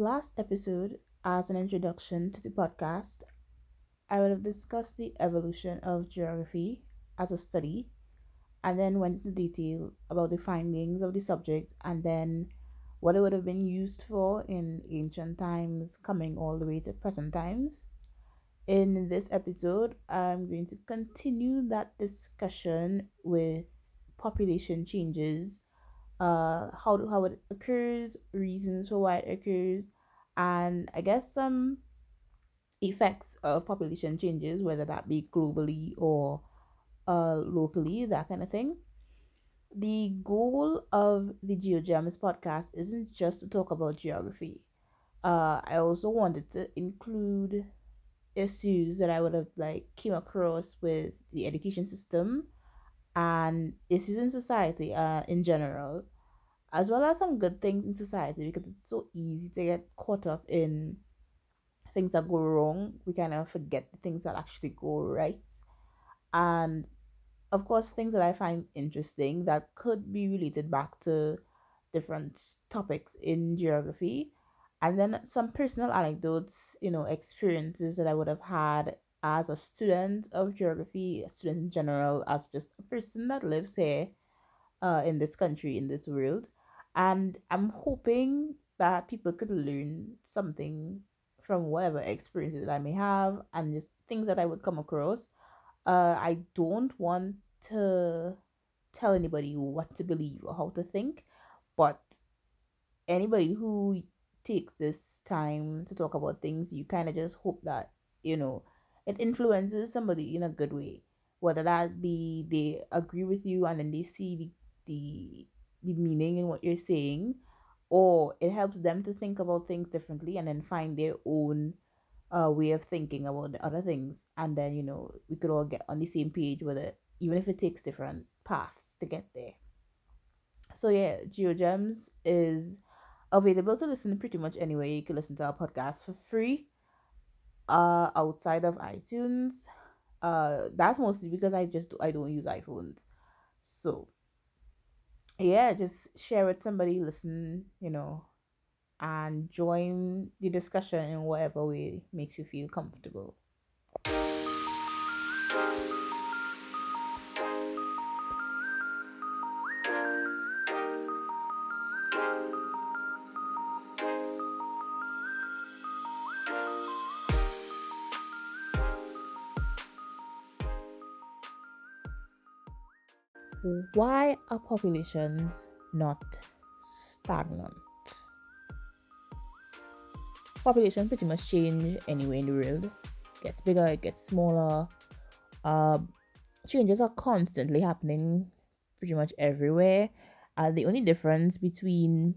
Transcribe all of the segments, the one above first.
last episode, as an introduction to the podcast, I would have discussed the evolution of geography as a study and then went into detail about the findings of the subject and then what it would have been used for in ancient times, coming all the way to present times. In this episode, I'm going to continue that discussion with population changes, uh, how how it occurs, reasons for why it occurs, and I guess some effects of population changes, whether that be globally or uh, locally, that kind of thing. The goal of the GeoGems podcast isn't just to talk about geography. Uh, I also wanted to include issues that I would have like came across with the education system and issues in society uh, in general, as well as some good things in society because it's so easy to get caught up in things that go wrong. We kind of forget the things that actually go right. And of course, things that I find interesting that could be related back to different topics in geography. And then some personal anecdotes, you know, experiences that I would have had as a student of geography, a student in general, as just a person that lives here uh, in this country, in this world. And I'm hoping that people could learn something from whatever experiences I may have and just things that I would come across. Uh, I don't want to tell anybody what to believe or how to think, but anybody who takes this time to talk about things, you kind of just hope that, you know, it influences somebody in a good way. Whether that be they agree with you and then they see the the, the meaning in what you're saying, or it helps them to think about things differently and then find their own uh, way of thinking about the other things. And then, you know, we could all get on the same page with it even if it takes different paths to get there. So yeah, GeoGems is available to listen pretty much anywhere. You can listen to our podcast for free. Uh, outside of iTunes, uh, that's mostly because I just I don't use iPhones. So yeah, just share with somebody, listen, you know, and join the discussion in whatever way makes you feel comfortable. Why are populations not stagnant? Population pretty much change anywhere in the world. It gets bigger, it gets smaller. Uh, changes are constantly happening pretty much everywhere. Uh, the only difference between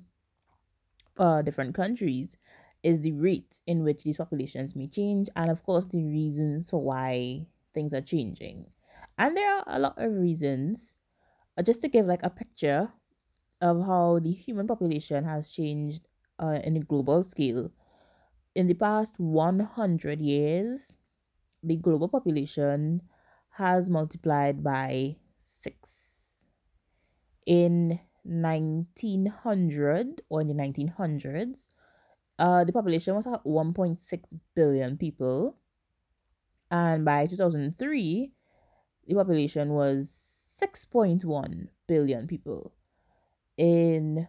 uh, different countries is the rate in which these populations may change, and of course, the reasons for why things are changing. And there are a lot of reasons uh, just to give like a picture of how the human population has changed uh, in a global scale. In the past 100 years, the global population has multiplied by six. In 1900 or in the 1900s, uh, the population was at 1.6 billion people. And by 2003, the population was 6.1 billion people. In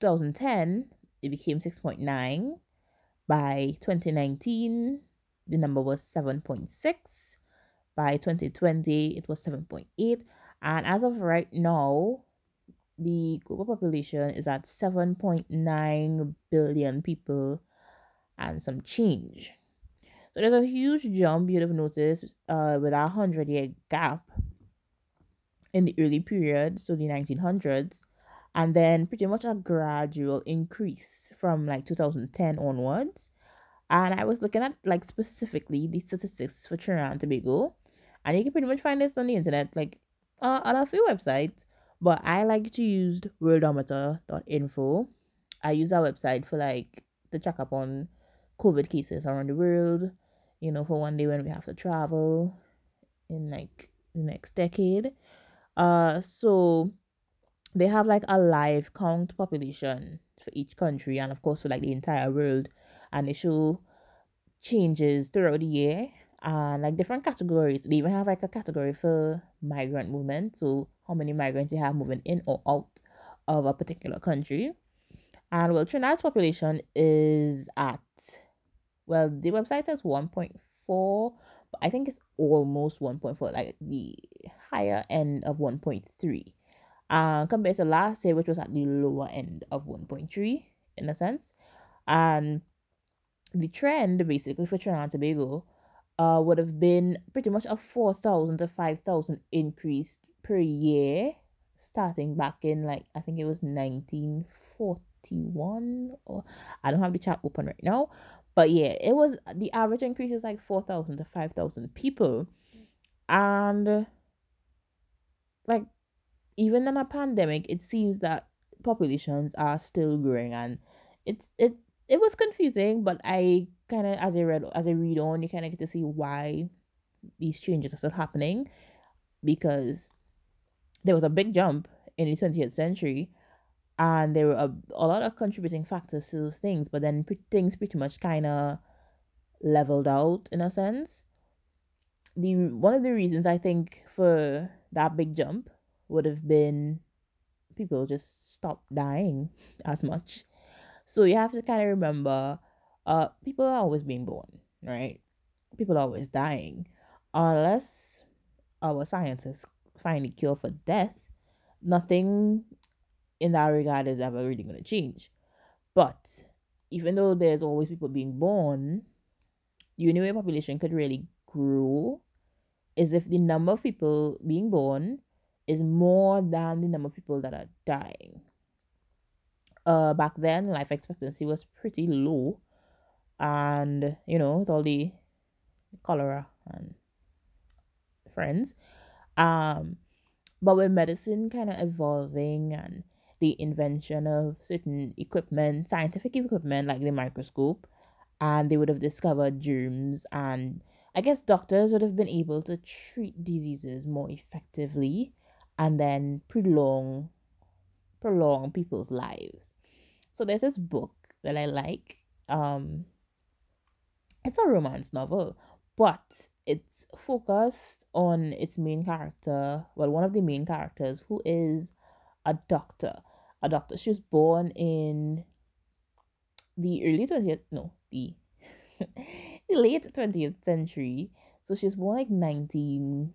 2010, it became 6.9. By 2019, the number was 7.6. By 2020, it was 7.8. And as of right now, the global population is at 7.9 billion people and some change. So there's a huge jump you'd have noticed uh, with our 100 year gap in the early period, so the 1900s, and then pretty much a gradual increase from like 2010 onwards. And I was looking at like specifically the statistics for Trinidad and Tobago, and you can pretty much find this on the internet, like uh, on a few websites. But I like to use worldometer.info. I use our website for like to check up on COVID cases around the world, you know, for one day when we have to travel in like the next decade. Uh, so they have like a live count population for each country and of course for like the entire world and they show changes throughout the year and like different categories. They even have like a category for migrant movement, so how many migrants you have moving in or out of a particular country. And well, Trinidad's population is at well, the website says 1.4, but I think it's almost 1.4, like the higher end of 1.3. Uh, compared to last year, which was at the lower end of 1.3 in a sense. And the trend basically for Trinidad and Tobago uh, would have been pretty much a 4,000 to 5,000 increase per year starting back in like I think it was 1941 or I don't have the chat open right now but yeah it was the average increase is like 4,000 to 5,000 people and like even in a pandemic it seems that populations are still growing and it's it it was confusing, but I kind of as I read as I read on, you kind of get to see why these changes are still happening because there was a big jump in the 20th century and there were a, a lot of contributing factors to those things but then pre- things pretty much kind of leveled out in a sense. The one of the reasons i think for that big jump would have been people just stopped dying as much so you have to kind of remember, uh, people are always being born, right? People are always dying, unless our scientists find a cure for death. Nothing in that regard is ever really to change. But even though there's always people being born, the only way population could really grow is if the number of people being born is more than the number of people that are dying. Uh back then life expectancy was pretty low. And you know with all the cholera and friends. Um but with medicine kind of evolving and the invention of certain equipment scientific equipment like the microscope and they would have discovered germs and i guess doctors would have been able to treat diseases more effectively and then prolong prolong people's lives so there's this book that I like. Um, it's a romance novel, but it's focused on its main character. Well, one of the main characters who is a doctor. A doctor. She was born in the early 20th, no, the, the late 20th century. So she was born like 19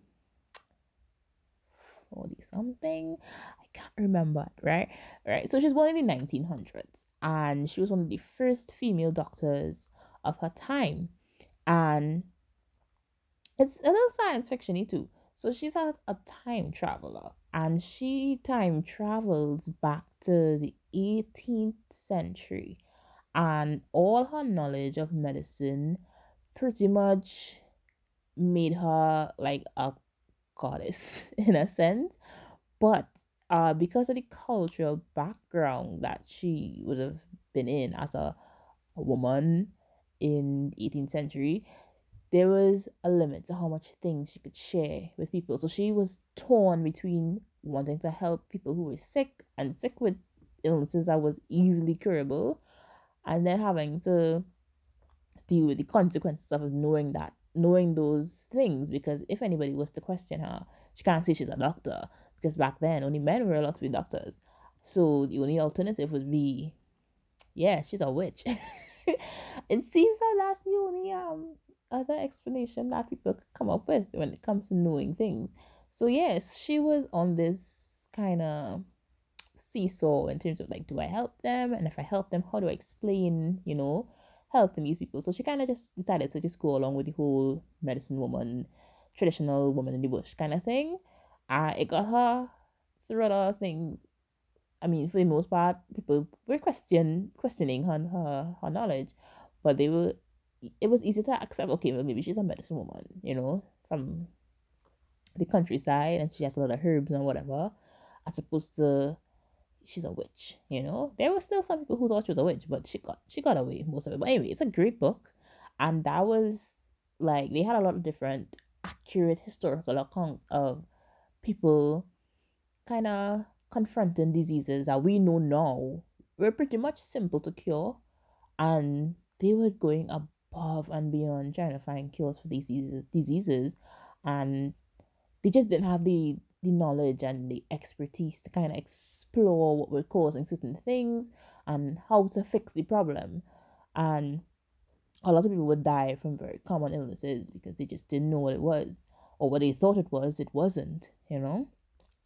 40 something can't remember, right? Right. So she's born in the 1900s and she was one of the first female doctors of her time. And it's a little science fictiony too. So she's a, a time traveler and she time travels back to the 18th century and all her knowledge of medicine pretty much made her like a goddess in a sense but uh, because of the cultural background that she would have been in as a, a woman in the 18th century, there was a limit to how much things she could share with people. So she was torn between wanting to help people who were sick and sick with illnesses that was easily curable, and then having to deal with the consequences of knowing that, knowing those things. Because if anybody was to question her, she can't say she's a doctor because back then only men were allowed to be doctors. So the only alternative would be, yeah, she's a witch. it seems that that's the only um other explanation that people could come up with when it comes to knowing things. So yes, she was on this kind of seesaw in terms of like, do I help them? And if I help them, how do I explain, you know, helping these people? So she kind of just decided to just go along with the whole medicine woman, traditional woman in the bush kind of thing. I it got her through a lot of things. I mean, for the most part, people were question questioning her her, her knowledge, but they were it was easy to accept. Okay, well maybe she's a medicine woman, you know, from the countryside, and she has a lot of herbs and whatever, as opposed to she's a witch. You know, there were still some people who thought she was a witch, but she got she got away most of it. But anyway, it's a great book, and that was like they had a lot of different accurate historical accounts of people kind of confronting diseases that we know now were pretty much simple to cure, and they were going above and beyond trying to find cures for these diseases, diseases and they just didn't have the the knowledge and the expertise to kind of explore what was causing certain things and how to fix the problem. And a lot of people would die from very common illnesses because they just didn't know what it was or what they thought it was, it wasn't, you know?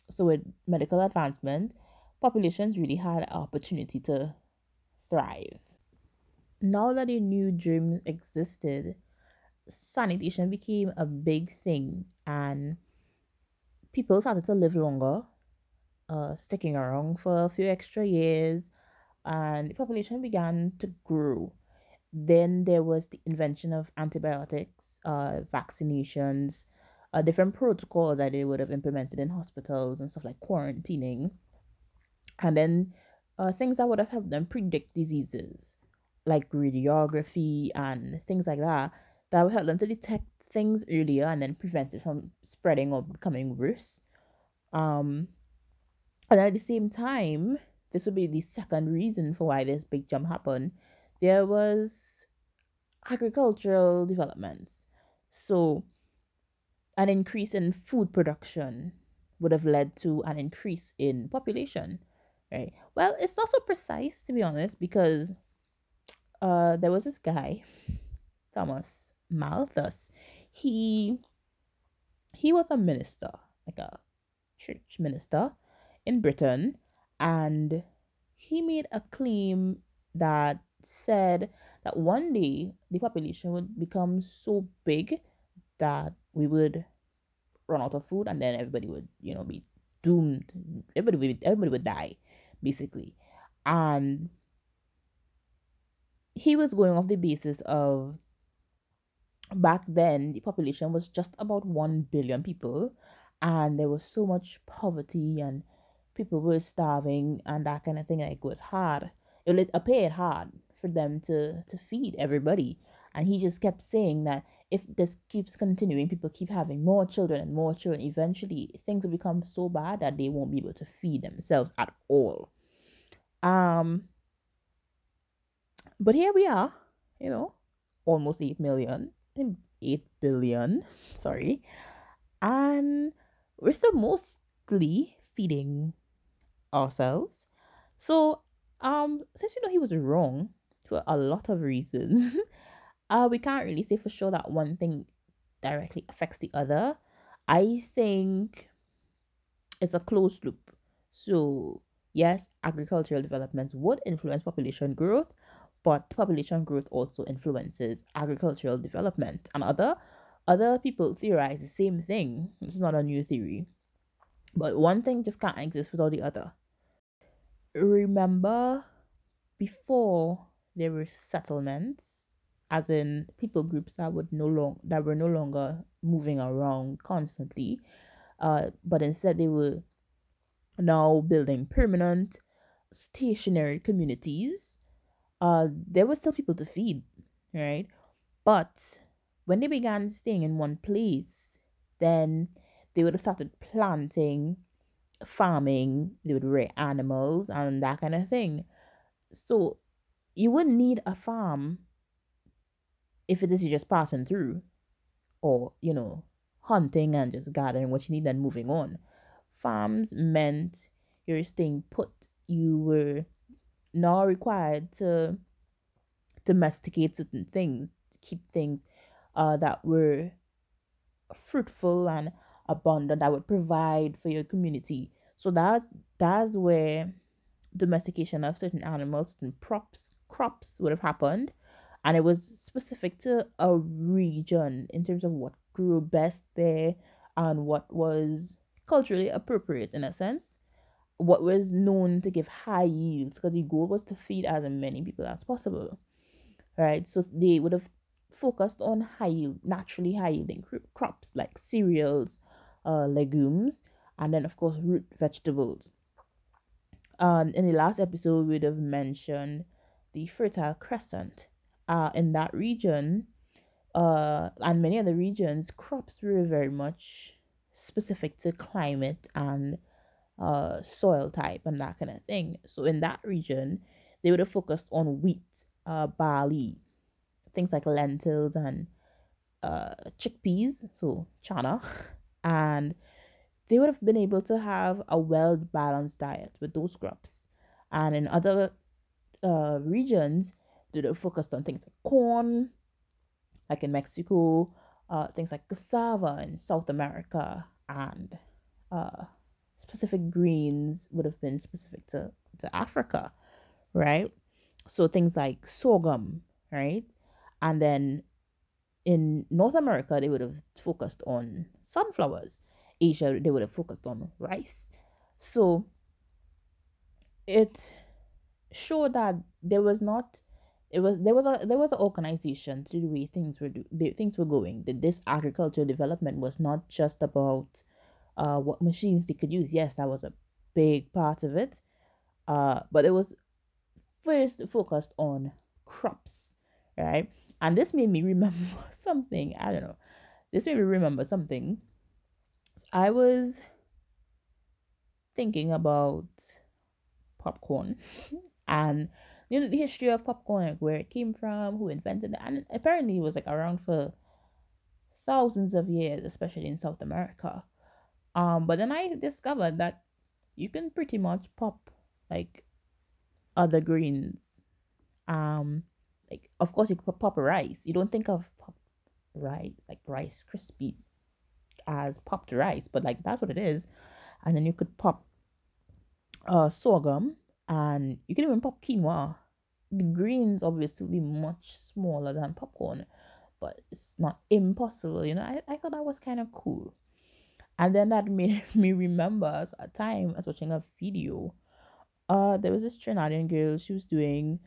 So, with medical advancement, populations really had an opportunity to thrive. Now that a new dream existed, sanitation became a big thing and people started to live longer, uh, sticking around for a few extra years, and the population began to grow. Then there was the invention of antibiotics, uh, vaccinations, a different protocol that they would have implemented in hospitals and stuff like quarantining, and then uh, things that would have helped them predict diseases like radiography and things like that that would help them to detect things earlier and then prevent it from spreading or becoming worse. Um, and at the same time, this would be the second reason for why this big jump happened. There was agricultural developments. So, an increase in food production would have led to an increase in population, right? Well, it's not so precise to be honest, because uh, there was this guy, Thomas Malthus. He he was a minister, like a church minister in Britain, and he made a claim that said that one day the population would become so big that we would run out of food and then everybody would, you know, be doomed. Everybody would everybody would die, basically. And he was going off the basis of back then the population was just about 1 billion people and there was so much poverty and people were starving and that kind of thing like it was hard. It appeared hard for them to to feed everybody. And he just kept saying that if this keeps continuing people keep having more children and more children eventually things will become so bad that they won't be able to feed themselves at all. Um but here we are you know almost 8 million 8 billion, sorry. And we're still mostly feeding ourselves. So, um, since you know he was wrong for a lot of reasons, uh, we can't really say for sure that one thing directly affects the other. I think it's a closed loop. So, yes, agricultural developments would influence population growth, but population growth also influences agricultural development. And other other people theorize the same thing. This is not a new theory. But one thing just can't exist without the other. Remember before there were settlements as in people groups that would no long that were no longer moving around constantly uh, but instead they were now building permanent stationary communities uh, there were still people to feed, right? But when they began staying in one place, then they would have started planting, farming, they would rear animals and that kind of thing. So you wouldn't need a farm if it is just passing through or, you know, hunting and just gathering what you need and moving on. Farms meant you're staying put. You were now required to domesticate certain things, to keep things uh, that were fruitful and abundant, that would provide for your community. So that that's where domestication of certain animals, certain props, crops would have happened, and it was specific to a region in terms of what grew best there and what was culturally appropriate in a sense what was known to give high yields because the goal was to feed as many people as possible right? So they would have focused on high yield naturally high yielding crops like cereals uh, legumes and then of course root vegetables. Um, in the last episode we would have mentioned the fertile crescent. Uh, in that region uh, and many other regions crops were very much specific to climate and uh, soil type and that kind of thing. So in that region, they would have focused on wheat, uh, barley, things like lentils and uh, chickpeas, so chana, and they would have been able to have a well balanced diet with those crops. And in other uh, regions, they would have focused on things like corn, like in Mexico, uh, things like cassava in South America, and uh, specific greens would have been specific to, to Africa, right? So things like sorghum, right? And then in North America, they would have focused on sunflowers. Asia, they would have focused on rice. So it showed that there was not it was there was a there was an organization to the way things were do, the, things were going that this agricultural development was not just about uh what machines they could use. Yes that was a big part of it uh but it was first focused on crops right? And this made me remember something. I don't know. This made me remember something. I was thinking about popcorn. And you know the history of popcorn, like where it came from, who invented it, and apparently it was like around for thousands of years, especially in South America. Um, but then I discovered that you can pretty much pop like other greens. Um, like of course you could pop rice. You don't think of pop rice like Rice Krispies as popped rice, but like that's what it is. And then you could pop uh sorghum and you can even pop quinoa. The greens obviously will be much smaller than popcorn, but it's not impossible. You know, I, I thought that was kind of cool. And then that made me remember a time I was watching a video. Uh, there was this Trinidadian girl. She was doing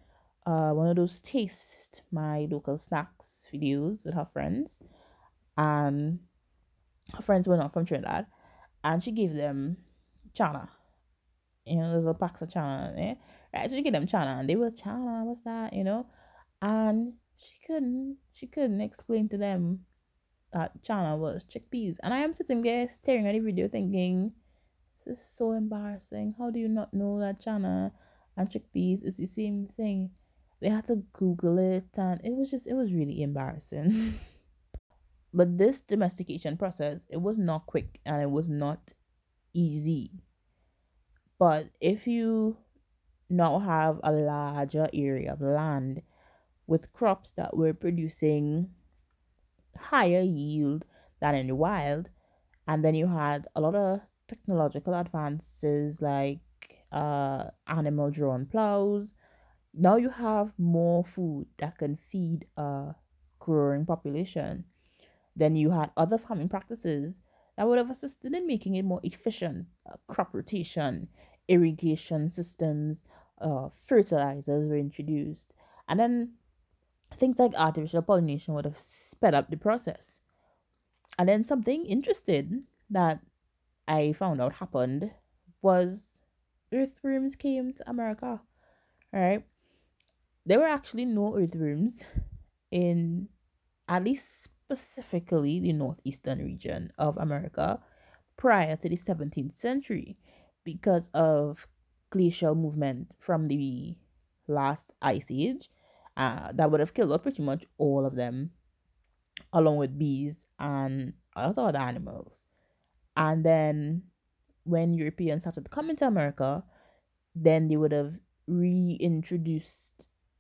uh one of those taste my local snacks videos with her friends, and her friends were not from Trinidad, and she gave them chana you know, there's a box of chana, eh? Right, so you get them chana, and they were chana, what's that, you know? And she couldn't, she couldn't explain to them that chana was chickpeas. And I am sitting there staring at the video thinking, this is so embarrassing. How do you not know that chana and chickpeas is the same thing? They had to Google it, and it was just, it was really embarrassing. but this domestication process, it was not quick and it was not easy but if you now have a larger area of land with crops that were producing higher yield than in the wild, and then you had a lot of technological advances like uh, animal drawn plows, now you have more food that can feed a growing population. Then you had other farming practices that would have assisted in making it more efficient, uh, crop rotation, irrigation systems, uh, fertilizers were introduced, and then things like artificial pollination would have sped up the process. And then something interesting that I found out happened was earthworms came to America. Right? There were actually no earthworms in at least specifically the northeastern region of America prior to the 17th century because of glacial movement from the last ice age uh, that would have killed pretty much all of them along with bees and a lot of other animals and then when europeans started coming to america then they would have reintroduced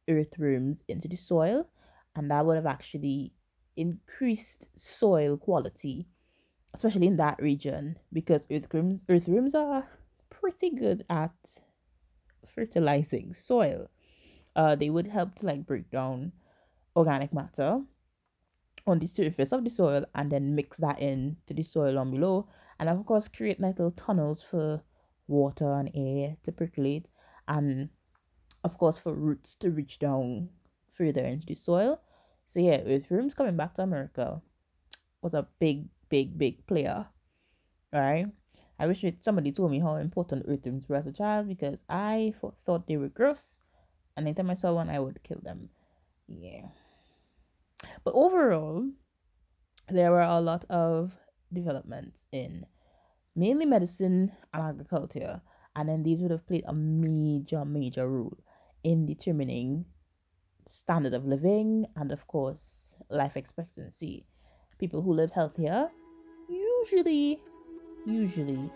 earthworms into the soil and that would have actually increased soil quality especially in that region because earthworms earthworms are pretty good at fertilizing soil. Uh, they would help to like break down organic matter on the surface of the soil and then mix that in to the soil on below. And of course create like little tunnels for water and air to percolate and of course for roots to reach down further into the soil. So yeah earthworms coming back to america was a big big big player right I wish somebody told me how important earthworms were as a child because I thought they were gross, anytime I saw one, I would kill them. Yeah. But overall, there were a lot of developments in mainly medicine and agriculture, and then these would have played a major, major role in determining standard of living and, of course, life expectancy. People who live healthier usually, usually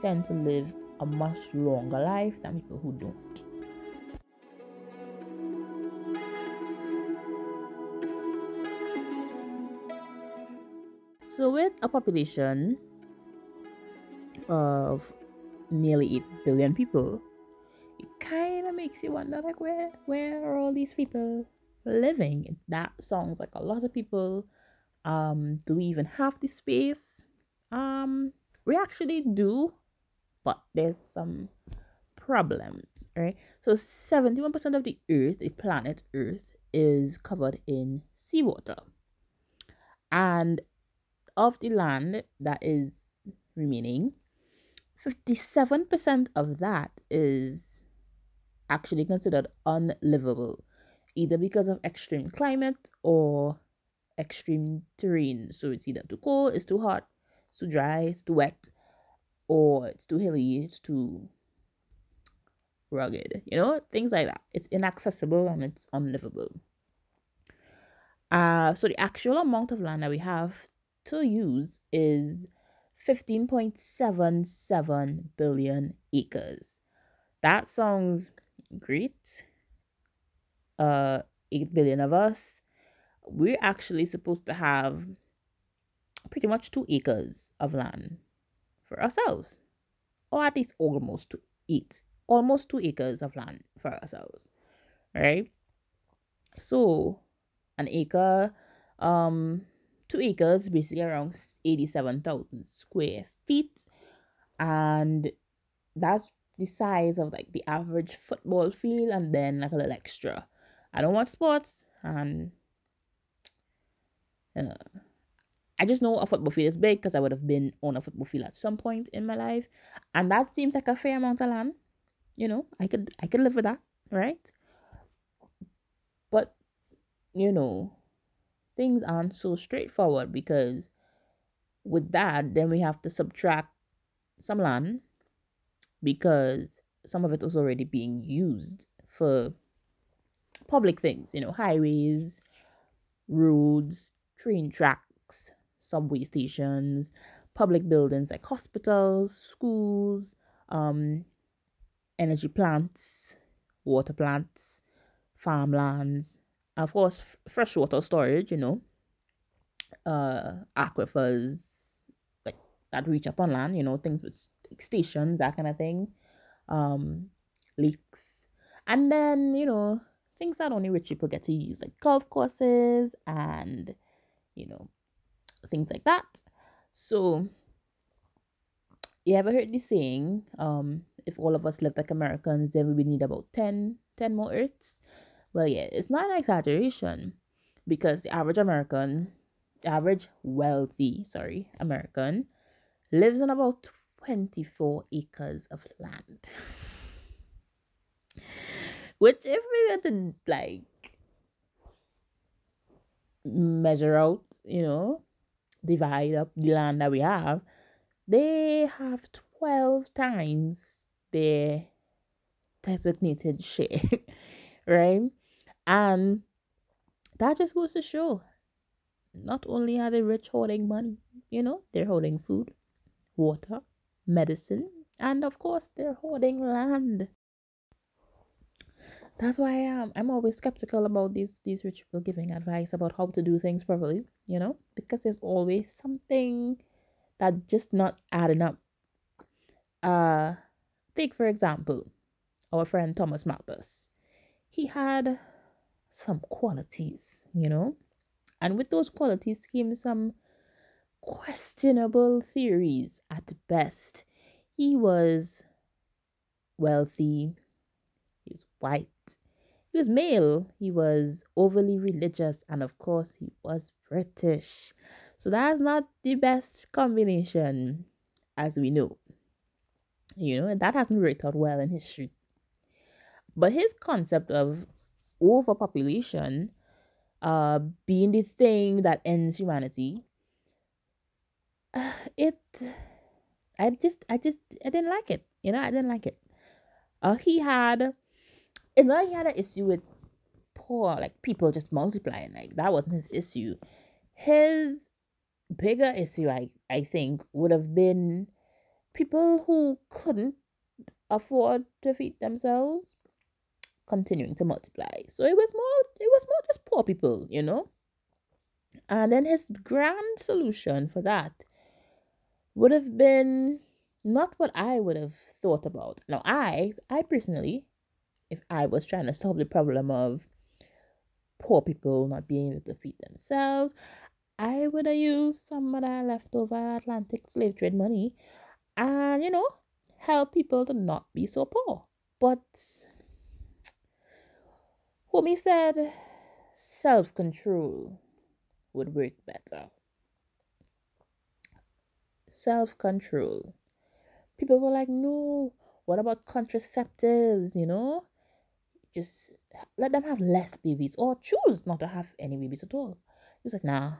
tend to live a much longer life than people who don't. So, with a population of nearly 8 billion people, it kind of makes you wonder like, where, where are all these people living? That sounds like a lot of people. Um, do we even have the space? Um, we actually do, but there's some problems, right? So 71% of the earth, the planet Earth, is covered in seawater. And of the land that is remaining, 57% of that is actually considered unlivable, either because of extreme climate or extreme terrain. So it's either too cold, it's too hot, it's too dry, it's too wet, or it's too hilly, it's too rugged, you know, things like that. It's inaccessible and it's unlivable. Uh, so the actual amount of land that we have to use is 15.77 billion acres. That sounds great. Uh, 8 billion of us. We're actually supposed to have pretty much two acres of land for ourselves, or at least almost two, eight, almost two acres of land for ourselves, right? So, an acre, um, two acres, basically around 87,000 square feet. And that's the size of like the average football field and then like a little extra. I don't watch sports and uh, I just know a football field is big because I would have been on a football field at some point in my life. And that seems like a fair amount of land. You know, I could I could live with that, right? But you know, things aren't so straightforward because with that, then we have to subtract some land because some of it was already being used for public things, you know, highways, roads, train tracks, subway stations, public buildings like hospitals, schools, um, energy plants, water plants, farmlands, of course, freshwater storage, you know, uh, aquifers like that reach up on land, you know, things with stations, that kind of thing, um, leaks, and then you know things that only rich people get to use, like golf courses and you know things like that. So, you ever heard the saying, um, if all of us lived like Americans, then we would need about 10, 10 more Earths. Well, yeah, it's not an exaggeration because the average American, average wealthy, sorry, American, lives on about 24 acres of land. Which, if we were to like measure out, you know, divide up the land that we have, they have 12 times their designated share, right? And that just goes to show not only are the rich holding money, you know, they're holding food, water, medicine, and of course, they're holding land. That's why I am. I'm always skeptical about these these rich people giving advice about how to do things properly, you know, because there's always something that just not adding up. Uh, take for example, our friend Thomas Malthus. He had some qualities, you know? And with those qualities came some questionable theories at best. He was wealthy, he was white, he was male, he was overly religious, and of course, he was British. So that's not the best combination, as we know. You know, that hasn't worked out well in history. But his concept of overpopulation uh, being the thing that ends humanity, it, I just, I just, I didn't like it. You know, I didn't like it. Uh, he had not like he had an issue with poor, like people just multiplying. Like that wasn't his issue. His bigger issue, I I think, would have been people who couldn't afford to feed themselves continuing to multiply. So it was more it was more just poor people, you know? And then his grand solution for that would have been not what I would have thought about. Now I I personally, if I was trying to solve the problem of poor people not being able to feed themselves, I would have used some of that leftover Atlantic slave trade money and you know help people to not be so poor. But Homie said self control would work better. Self control. People were like, no, what about contraceptives? You know, just let them have less babies or choose not to have any babies at all. He was like, nah,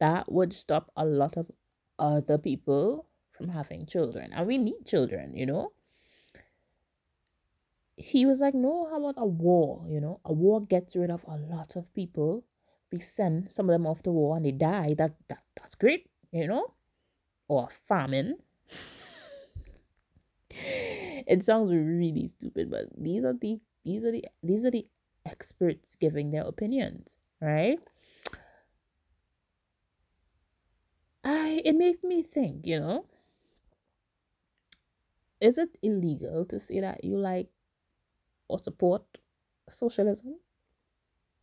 that would stop a lot of other people from having children. And we need children, you know? He was like, no, how about a war? You know, a war gets rid of a lot of people. We send some of them off to war and they die. That, that that's great, you know? Or famine. it sounds really stupid, but these are the these are the these are the experts giving their opinions, right? I it makes me think, you know, is it illegal to say that you like or support socialism?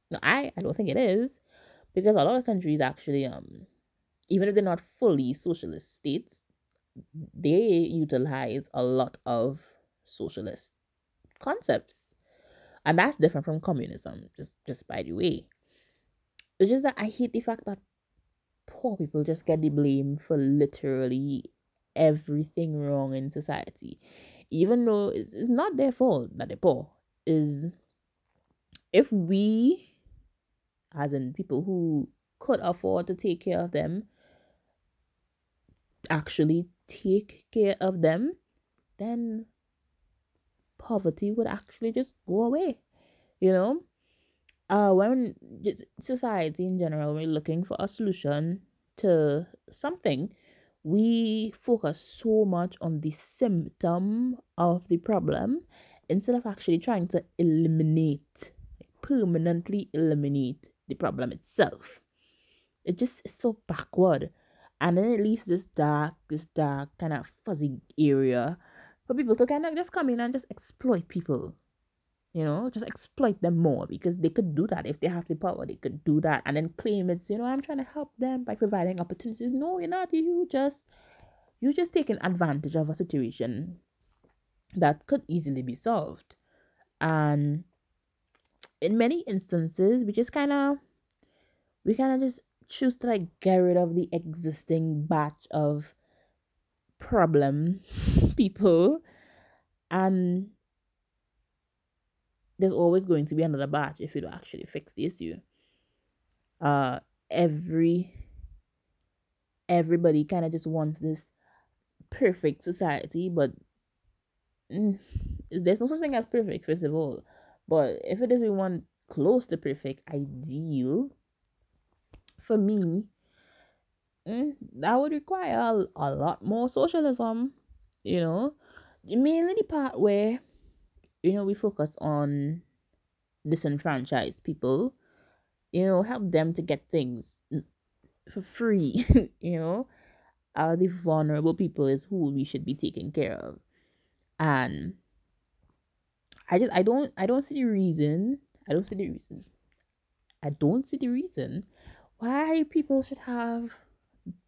No, I, I don't think it is. Because a lot of countries actually, um, even if they're not fully socialist states, they utilize a lot of socialist concepts. And that's different from communism, just just by the way. It's just that I hate the fact that poor people just get the blame for literally everything wrong in society, even though it's, it's not their fault that they're poor. Is if we, as in people who could afford to take care of them, actually take care of them, then poverty would actually just go away. You know, uh, when society in general, we're looking for a solution to something, we focus so much on the symptom of the problem instead of actually trying to eliminate, permanently eliminate the problem itself. It just is so backward. And then it leaves this dark, this dark kind of fuzzy area for people to kind of just come in and just exploit people you know, just exploit them more because they could do that if they have the power. They could do that and then claim it's, you know, I'm trying to help them by providing opportunities. No, you're not. You just you just taking advantage of a situation that could easily be solved. And in many instances, we just kind of we kind of just choose to like get rid of the existing batch of problem people and there's always going to be another batch if you don't actually fix the issue. Uh, every everybody kind of just wants this perfect society, but mm, there's no such thing as perfect, first of all. But if it is we want close to perfect ideal, for me, mm, that would require a, a lot more socialism, you know, mainly the part where you know, we focus on disenfranchised people, you know, help them to get things for free, you know. Uh, the vulnerable people is who we should be taking care of. And I just I don't I don't see the reason I don't see the reason I don't see the reason why people should have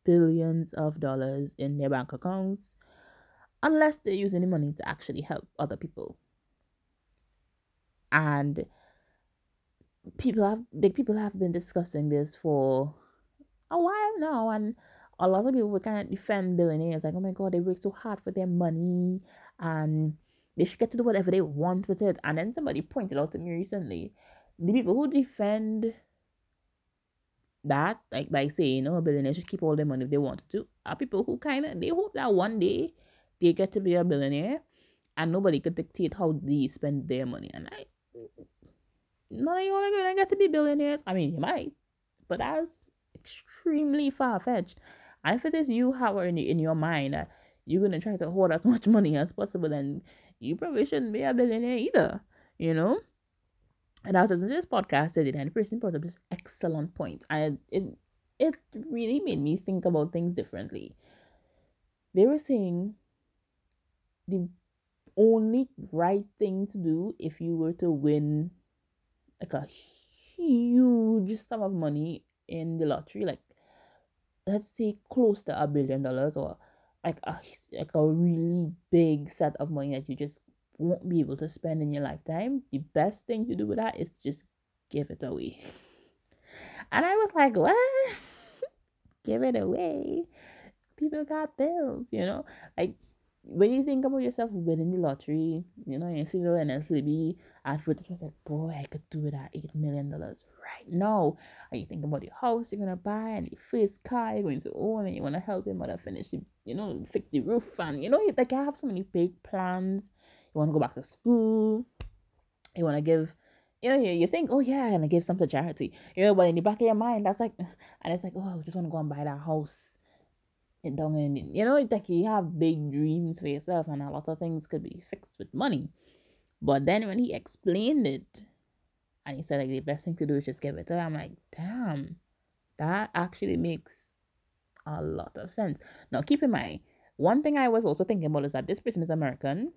billions of dollars in their bank accounts unless they're using the money to actually help other people and people have the people have been discussing this for a while now and a lot of people would kind of defend billionaires like oh my god they work so hard for their money and they should get to do whatever they want with it and then somebody pointed out to me recently the people who defend that like by saying know billionaires should keep all their money if they want to are people who kind of they hope that one day they get to be a billionaire and nobody could dictate how they spend their money. And I, not you only gonna get to be billionaires. I mean, you might, but that's extremely far fetched. And if it is you, Howard, in, in your mind that you're gonna try to hoard as much money as possible, then you probably shouldn't be a billionaire either. You know. And I was listening to this podcast today, and the person brought up this excellent point, and it it really made me think about things differently. They were saying the only right thing to do if you were to win like a huge sum of money in the lottery, like let's say close to a billion dollars or like a like a really big set of money that you just won't be able to spend in your lifetime, the best thing to do with that is to just give it away. And I was like, what? give it away. People got bills, you know? Like when you think about yourself winning the lottery, you know, you see the NLCB advertisement like, boy, I could do it at eight million dollars right now. And you think about the house you're gonna buy and the first car you're going to own and you wanna help your mother finish the you know, fix the roof and you know, like I have so many big plans. You wanna go back to school, you wanna give you know, you, you think, oh yeah, and I give some to charity. You know, but in the back of your mind, that's like, and it's like, oh, I just want to go and buy that house in Dungan. You know, like you have big dreams for yourself, and a lot of things could be fixed with money. But then when he explained it, and he said like the best thing to do is just give it to her, I'm like, damn, that actually makes a lot of sense. Now, keep in mind, one thing I was also thinking about is that this person is American,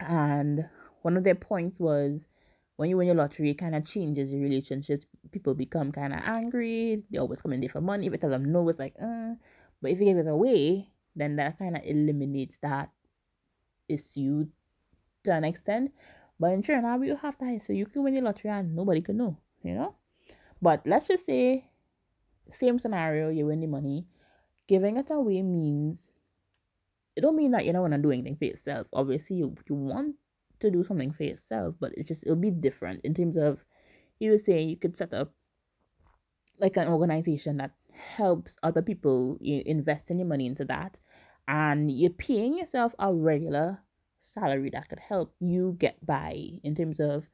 and one of their points was when you win your lottery, it kind of changes your relationships. People become kind of angry. They always come in there for money. If you tell them no, it's like, uh. But if you give it away, then that kind of eliminates that issue to an extent. But in Trinidad, you have that, so you can win the lottery and nobody can know, you know. But let's just say, same scenario, you win the money. Giving it away means it don't mean that you don't want to do anything for yourself. Obviously, you, you want to do something for yourself, but it's just it'll be different in terms of you were saying you could set up like an organization that helps other people you invest in your money into that and you're paying yourself a regular salary that could help you get by in terms of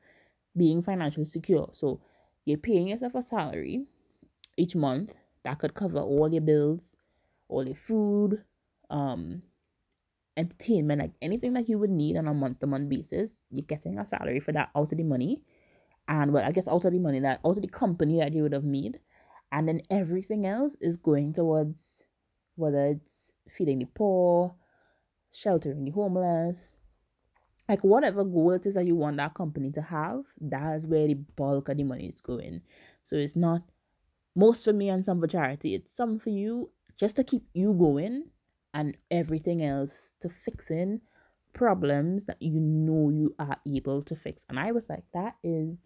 being financially secure. So you're paying yourself a salary each month that could cover all your bills, all your food, um, entertainment, like anything that you would need on a month to month basis, you're getting a salary for that out of the money. And well, I guess out of the money that out of the company that you would have made. And then everything else is going towards whether it's feeding the poor, sheltering the homeless, like whatever goal it is that you want that company to have, that's where the bulk of the money is going. So it's not most for me and some for charity. It's some for you just to keep you going and everything else to fixing problems that you know you are able to fix. And I was like, that is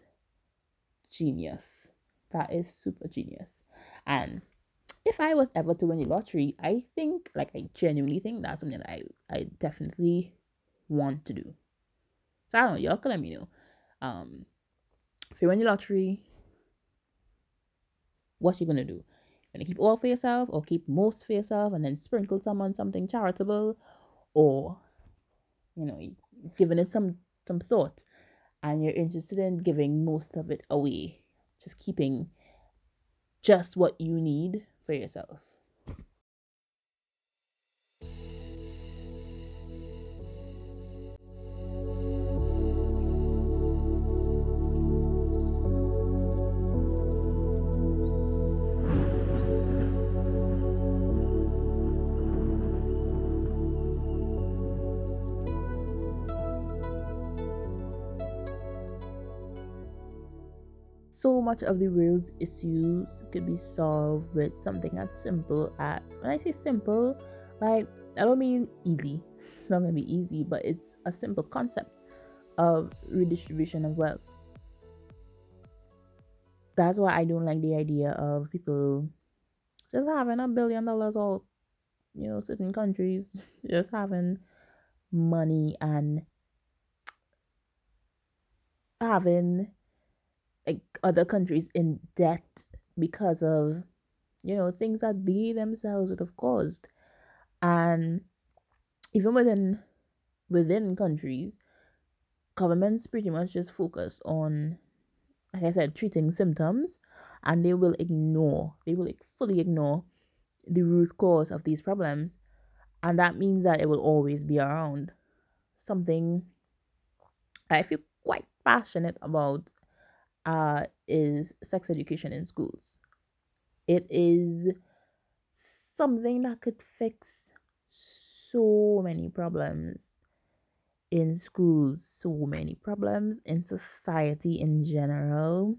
genius. That is super genius. And if I was ever to win the lottery, I think, like, I genuinely think that's something that I, I definitely want to do. So I don't know, y'all can let me know. Um, if you win the lottery, what you gonna do? You gonna keep all for yourself, or keep most for yourself, and then sprinkle some on something charitable, or you know giving it some some thought and you're interested in giving most of it away just keeping just what you need for yourself much of the world's issues could be solved with something as simple as when I say simple, like I don't mean easy. It's not gonna be easy, but it's a simple concept of redistribution of wealth. That's why I don't like the idea of people just having a billion dollars or you know, certain countries just having money and having like other countries in debt because of you know things that they themselves would have caused and even within within countries, governments pretty much just focus on, like I said, treating symptoms and they will ignore, they will fully ignore the root cause of these problems. And that means that it will always be around. Something I feel quite passionate about uh, is sex education in schools. It is something that could fix so many problems in schools, so many problems in society in general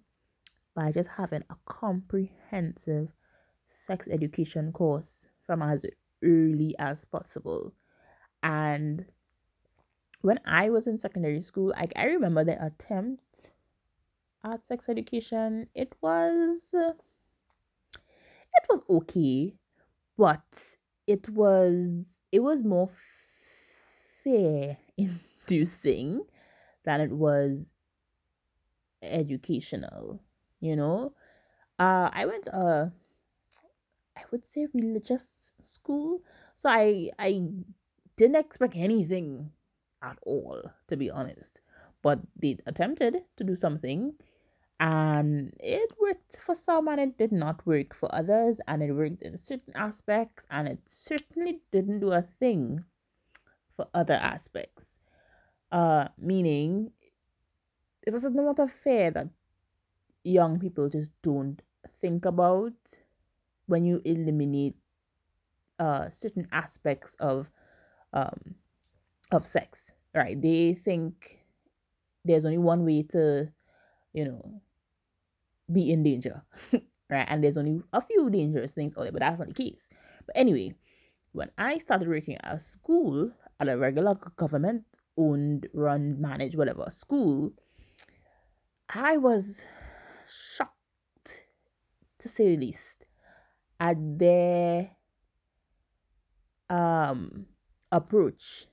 by just having a comprehensive sex education course from as early as possible. And when I was in secondary school, like I remember the attempt at sex education. It was it was okay, but it was it was more fear inducing than it was educational, you know. Uh I went uh I would say religious school. So I I didn't expect anything at all, to be honest. But they attempted to do something and it worked for some and it did not work for others and it worked in certain aspects and it certainly didn't do a thing for other aspects. Uh meaning it's a not of fear that young people just don't think about when you eliminate uh certain aspects of um of sex right? They think there's only one way to you know be in danger, right? And there's only a few dangerous things out there, but that's not the case. But anyway, when I started working at a school, at a regular government owned, run, managed, whatever school, I was shocked to say the least at their um approach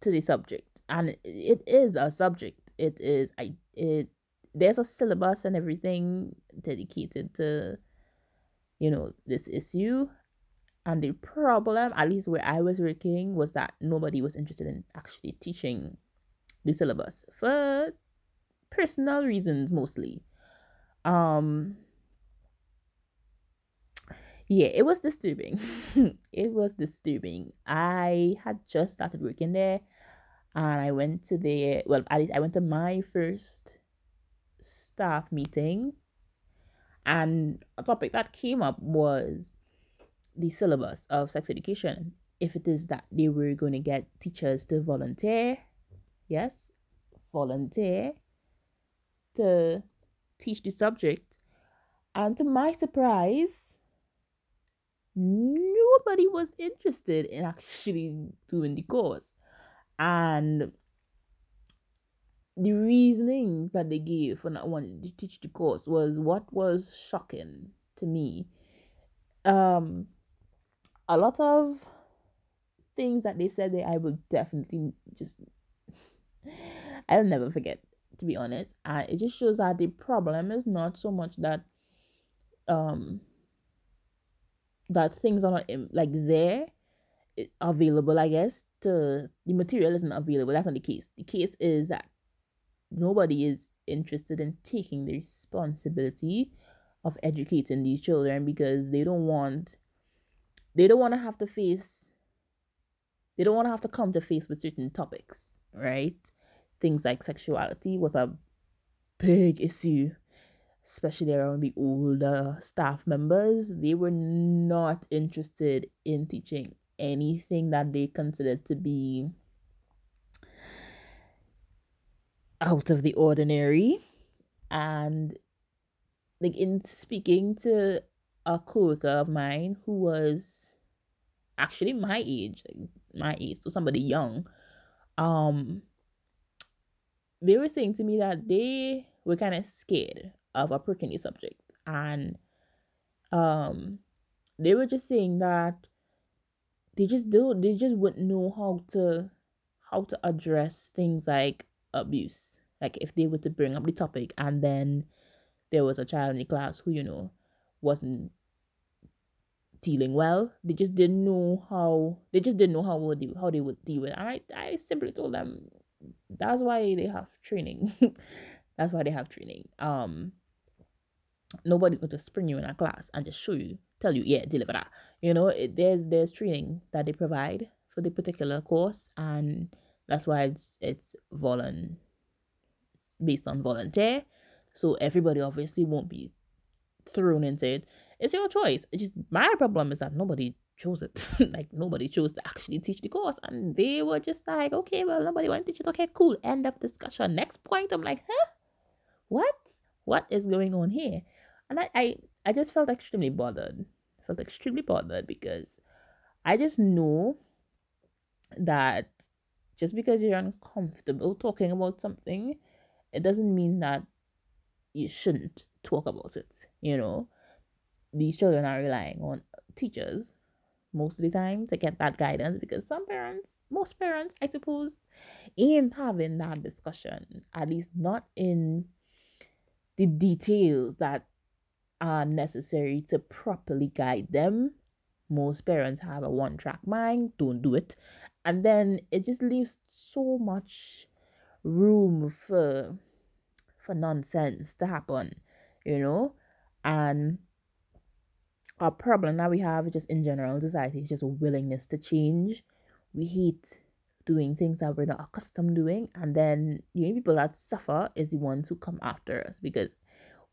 to the subject. And it is a subject. It is I it there's a syllabus and everything dedicated to you know this issue. And the problem at least where i was working was that nobody was interested in actually teaching the syllabus for personal reasons mostly. Um yeah it was disturbing. It was disturbing. I had just started working there and i went to the well at least i went to my first staff meeting, and a topic that came up was the syllabus of sex education. If it is that they were going to get teachers to volunteer, yes, volunteer to teach the subject. And to my surprise, nobody was interested in actually doing the course. And the reasoning that they gave for not wanting to teach the course was what was shocking to me. Um, a lot of things that they said that I will definitely just I'll never forget to be honest. And it just shows that the problem is not so much that um that things are not like there available I guess to the material isn't available. That's not the case. The case is that nobody is interested in taking the responsibility of educating these children because they don't want they don't want to have to face they don't want to have to come to face with certain topics right? Things like sexuality was a big issue especially around the older staff members. They were not interested in teaching anything that they considered to be out of the ordinary. And like in speaking to a co-worker of mine who was actually my age my age so somebody young um they were saying to me that they were kind of scared of approaching the subject. And um they were just saying that they just don't they just wouldn't know how to how to address things like abuse. Like if they were to bring up the topic and then there was a child in the class who, you know, wasn't dealing well. They just didn't know how they just didn't know how would they, how they would deal with it. I, I simply told them that's why they have training. that's why they have training. Um nobody's going to spring you in a class and just show you, tell you, yeah, deliver that. You know, it, there's there's training that they provide for the particular course and that's why it's it's volun based on volunteer. So everybody obviously won't be thrown into it. It's your choice. It's just my problem is that nobody chose it. like nobody chose to actually teach the course. And they were just like, okay, well, nobody want to teach it. Okay, cool. End of discussion. Next point. I'm like, huh? What? What is going on here? And I, I, I just felt extremely bothered. felt extremely bothered because I just know that just because you're uncomfortable talking about something, it doesn't mean that you shouldn't talk about it. You know, these children are relying on teachers most of the time to get that guidance because some parents, most parents, I suppose, ain't having that discussion, at least not in the details that are necessary to properly guide them. Most parents have a one track mind, don't do it. And then it just leaves so much room for for nonsense to happen, you know? And our problem that we have just in general society is just a willingness to change. We hate doing things that we're not accustomed doing, and then the only people that suffer is the ones who come after us because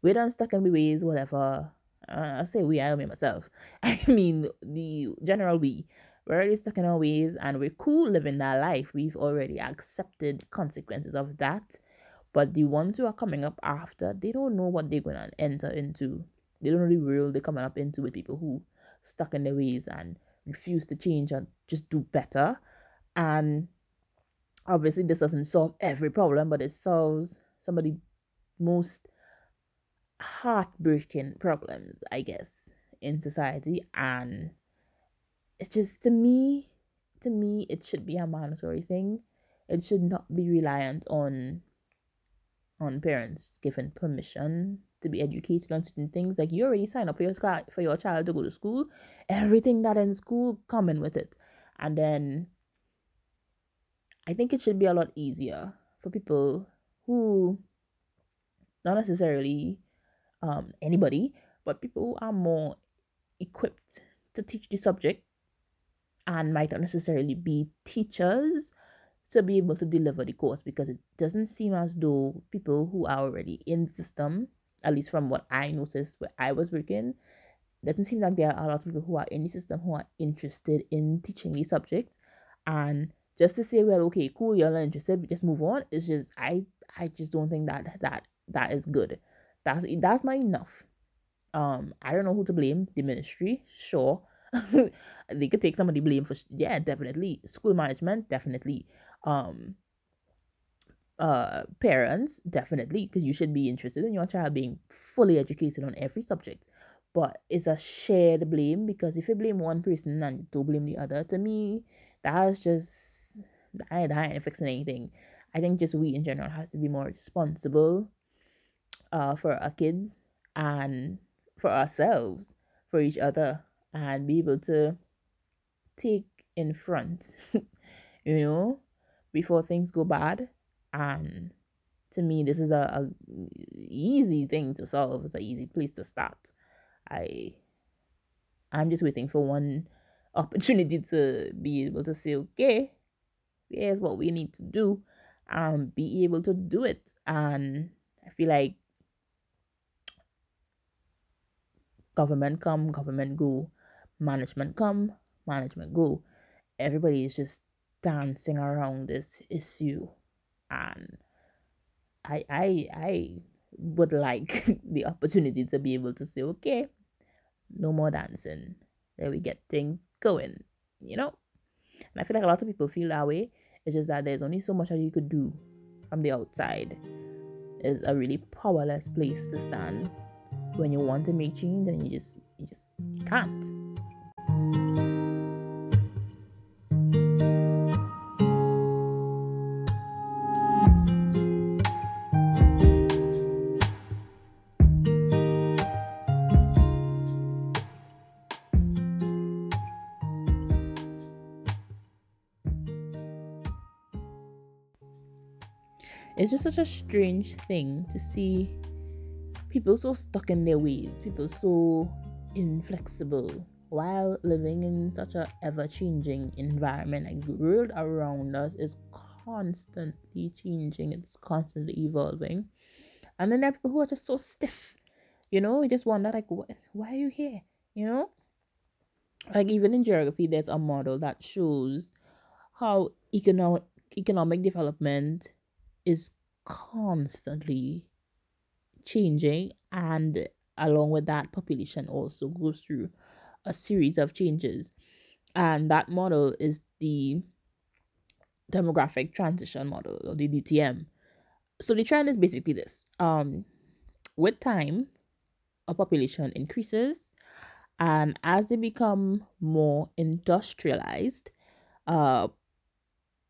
we're done stuck in ways, whatever. Uh, I say we, I mean myself. I mean the general we. We're already stuck in our ways and we're cool living that life. We've already accepted consequences of that. But the ones who are coming up after, they don't know what they're gonna enter into. They don't know the world they're coming up into with people who stuck in their ways and refuse to change and just do better. And obviously this doesn't solve every problem, but it solves some of the most heartbreaking problems, I guess, in society. And it's just to me, to me, it should be a mandatory thing. It should not be reliant on on parents given permission to be educated on certain things. Like you already sign up for your for your child to go to school, everything that in school coming with it, and then I think it should be a lot easier for people who not necessarily um, anybody, but people who are more equipped to teach the subject and might not necessarily be teachers to be able to deliver the course because it doesn't seem as though people who are already in the system, at least from what I noticed where I was working, doesn't seem like there are a lot of people who are in the system who are interested in teaching the subject. And just to say, well, okay, cool, you're not interested, just move on. It's just I I just don't think that that that is good. That's that's not enough. Um, I don't know who to blame. The ministry, sure. they could take some of the blame for yeah, definitely. School management, definitely. Um uh parents, definitely, because you should be interested in your child being fully educated on every subject. But it's a shared blame because if you blame one person and don't blame the other, to me, that's just that, that ain't fixing anything. I think just we in general have to be more responsible uh, for our kids and for ourselves, for each other, and be able to take in front, you know, before things go bad. And to me, this is a, a easy thing to solve. It's an easy place to start. I, I'm just waiting for one opportunity to be able to say, okay, here's what we need to do, and be able to do it. And I feel like government come, government go, management come, management go. Everybody is just dancing around this issue, and I I I would like the opportunity to be able to say, okay, no more dancing. There we get things going, you know. And I feel like a lot of people feel that way. It's just that there's only so much that you could do from the outside. It's a really powerless place to stand when you want to make change and you just you just you can't. It's just such a strange thing to see people so stuck in their ways, people so inflexible while living in such a ever-changing environment. Like the world around us is constantly changing, it's constantly evolving. And then there are people who are just so stiff, you know, you just wonder like why are you here? You know? Like even in geography there's a model that shows how economic economic development is constantly changing and along with that population also goes through a series of changes. And that model is the demographic transition model or the DTM so the trend is basically this. Um with time a population increases and as they become more industrialized uh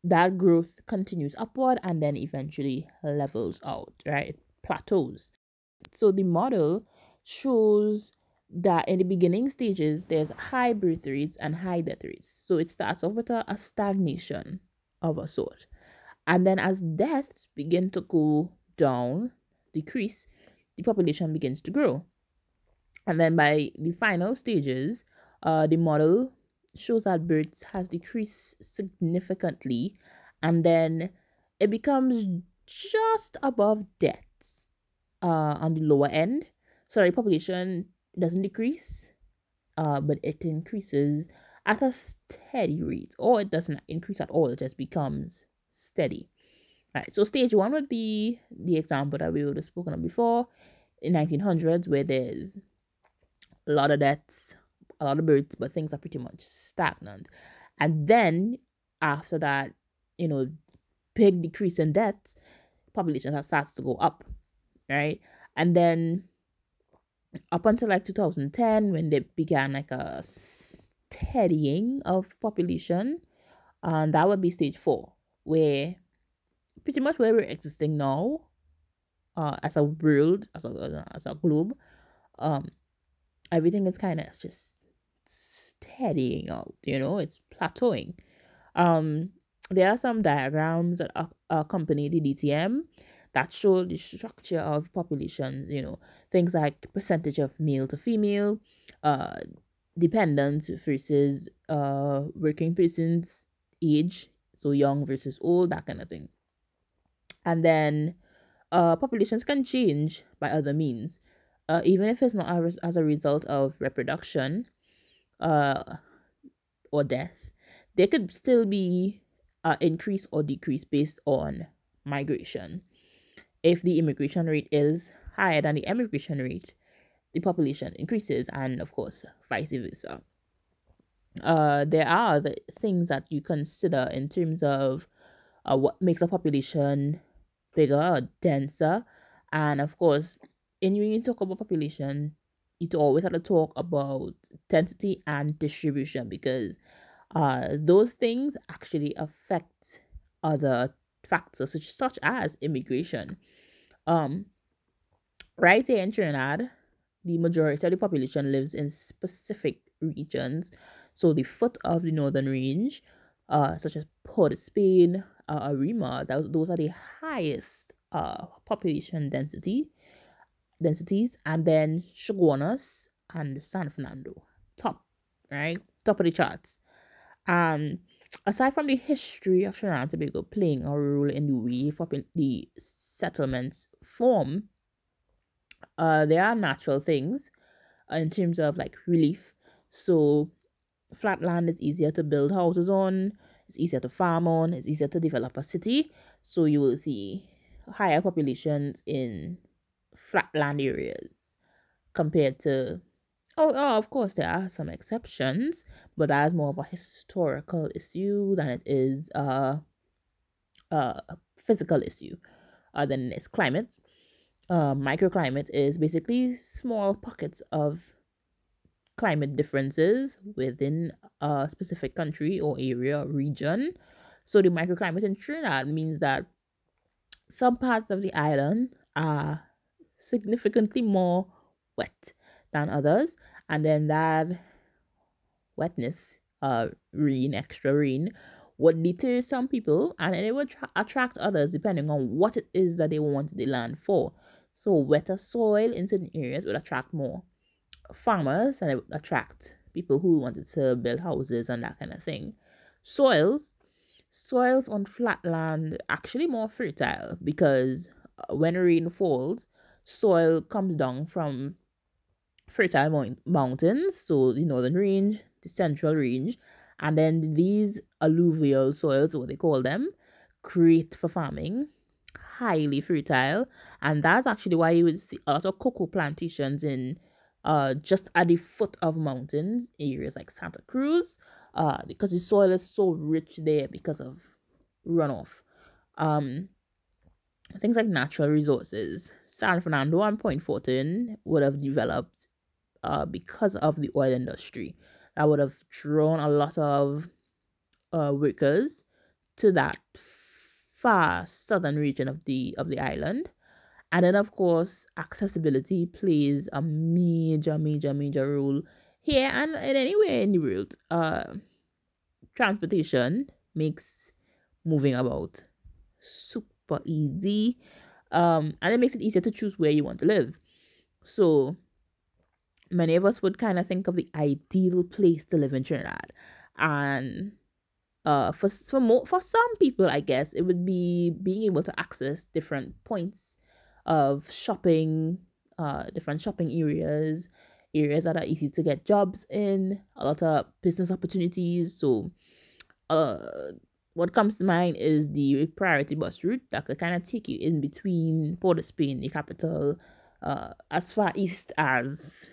that growth continues upward and then eventually levels out right? Plateaus so the model shows that in the beginning stages, there's high birth rates and high death rates. So it starts off with a, a stagnation of a sort. And then as deaths begin to go down, decrease, the population begins to grow. And then by the final stages, uh, the model shows that births has decreased significantly, and then it becomes just above deaths uh, on the lower end. Sorry, population doesn't decrease, uh, but it increases at a steady rate, or it doesn't increase at all, it just becomes steady. Right, so stage one would be the example that we would have spoken of before in 1900s, where there's a lot of deaths, a lot of births, but things are pretty much stagnant. And then after that, you know, big decrease in deaths, population starts to go up, right? And then up until like 2010 when they began like a steadying of population and that would be stage four where pretty much where we're existing now uh as a world as a as a globe um everything is kind of just steadying out you know it's plateauing um there are some diagrams that accompany the dtm that show the structure of populations, you know, things like percentage of male to female, uh, dependent versus uh, working person's age, so young versus old, that kind of thing. And then uh, populations can change by other means, uh, even if it's not as, a result of reproduction uh, or death. There could still be uh, increase or decrease based on migration if the immigration rate is higher than the emigration rate, the population increases, and of course, vice versa. Uh, there are the things that you consider in terms of uh, what makes a population bigger or denser, and of course, in when you talk about population, you always have to talk about density and distribution because uh, those things actually affect other factors such, such as immigration. Um, right here in Trinidad, the majority of the population lives in specific regions. So the foot of the northern range, uh, such as Port of Spain, uh, Arima, those, those are the highest uh, population density densities, and then Chaguanas and San Fernando, top, right, top of the charts. Um, aside from the history of Trinidad and Tobago playing a role in the way the settlements form, uh, there are natural things in terms of like relief. So, flat land is easier to build houses on, it's easier to farm on, it's easier to develop a city. So, you will see higher populations in flat land areas compared to Oh, oh, of course, there are some exceptions, but that's more of a historical issue than it is uh, a physical issue uh, than its climate. Uh, microclimate is basically small pockets of climate differences within a specific country or area or region. So the microclimate in Trinidad means that some parts of the island are significantly more wet than others, and then that wetness, uh, rain, extra rain, would deter some people and it would tra- attract others depending on what it is that they wanted the land for. So, wetter soil in certain areas would attract more farmers and it would attract people who wanted to build houses and that kind of thing. Soils, soils on flat land actually more fertile because uh, when rain falls, soil comes down from fertile mountains, so the northern range, the central range, and then these alluvial soils, what they call them, great for farming, highly fertile, and that's actually why you would see a lot of cocoa plantations in uh just at the foot of mountains areas like Santa Cruz, uh because the soil is so rich there because of runoff. Um things like natural resources. San Fernando and Point Fortin would have developed uh, because of the oil industry. That would have drawn a lot of uh, workers to that far southern region of the of the island. And then of course accessibility plays a major, major, major role here and, and anywhere in the world. Uh transportation makes moving about super easy. Um and it makes it easier to choose where you want to live. So many of us would kind of think of the ideal place to live in Trinidad. And uh, for for more, for some people, I guess it would be being able to access different points of shopping, uh, different shopping areas, areas that are easy to get jobs in, a lot of business opportunities. So, uh, what comes to mind is the priority bus route that could kind of take you in between Port of Spain, the capital, uh, as far east as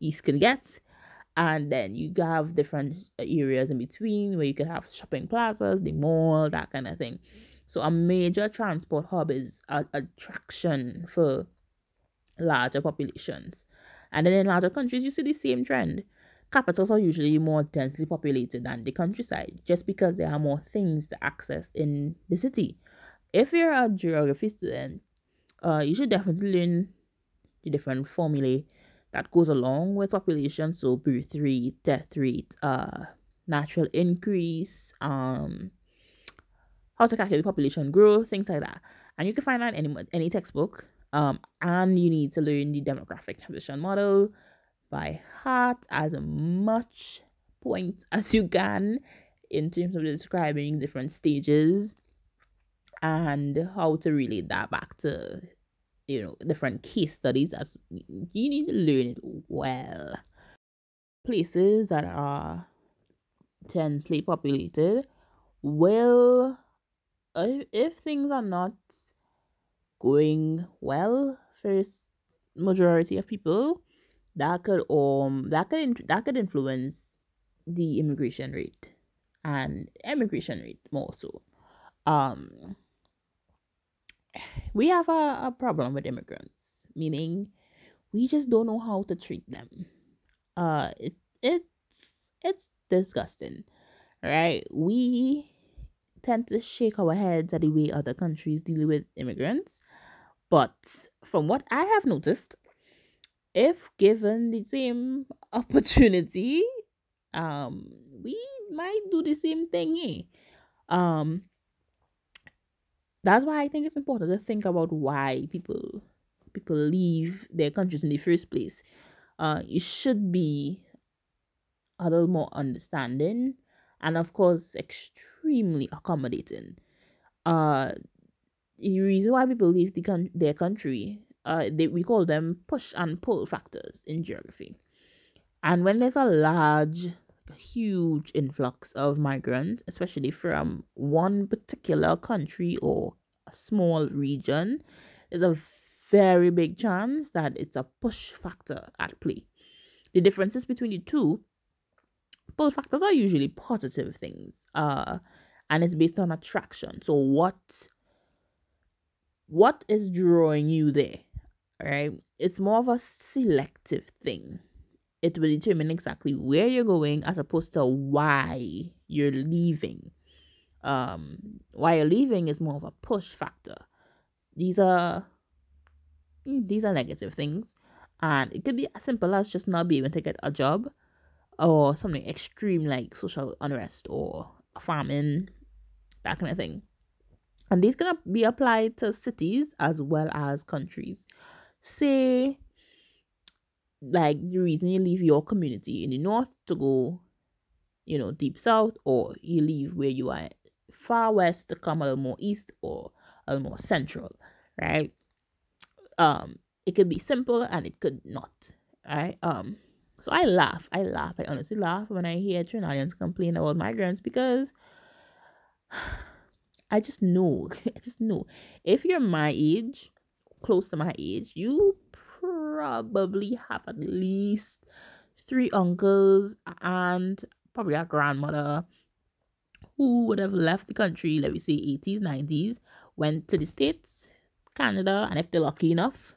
east can get. And then you have different areas in between where you can have shopping plazas the mall that kind of thing. So a major transport hub is an attraction for larger populations. And then in larger countries you see the same trend. Capitals are usually more densely populated than the countryside just because there are more things to access in the city. If you're a geography student uh, you should definitely learn the different formulae that goes along with population. So birth rate, death rate, uh, natural increase, um, how to calculate population growth, things like that. And you can find that in any any textbook. Um, and you need to learn the demographic transition model by heart as much point as you can in terms of describing different stages and how to relate that back to you know different case studies as you need to learn it well. Places that are densely populated will if, if things are not going well for majority of people that could um that could that could influence the immigration rate and immigration rate more so. Um we have a, a problem with immigrants, meaning we just don't know how to treat them. Uh, it, it's it's disgusting, right? We tend to shake our heads at the way other countries deal with immigrants, but from what I have noticed, if given the same opportunity, um, we might do the same thing. Eh? Um, that's why I think it's important to think about why people people leave their countries in the first place. Uh, you should be a little more understanding and of course extremely accommodating. Uh, the reason why people leave the con- their country, uh, they, we call them push and pull factors in geography. And when there's a large huge influx of migrants, especially from one particular country or a small region, there's a very big chance that it's a push factor at play. The differences between the two pull factors are usually positive things, uh, and it's based on attraction. So what what is drawing you there? Right? It's more of a selective thing it will determine exactly where you're going as opposed to why you're leaving. Um, why you're leaving is more of a push factor. These are mm, these are negative things, and it could be as simple as just not being able to get a job, or something extreme like social unrest or famine that kind of thing. And these can be applied to cities as well as countries. Say, like the reason you leave your community in the north to go, you know, deep south, or you leave where you are far west to come a little more east or a little more central, right? Um, it could be simple and it could not, right? Um, so I laugh, I laugh, I honestly laugh when I hear Trinidadians complain about migrants because I just know, I just know if you're my age, close to my age, you probably have at least three uncles and probably a grandmother who would have left the country, let me say 80s, 90s, went to the States, Canada, and if they're lucky enough,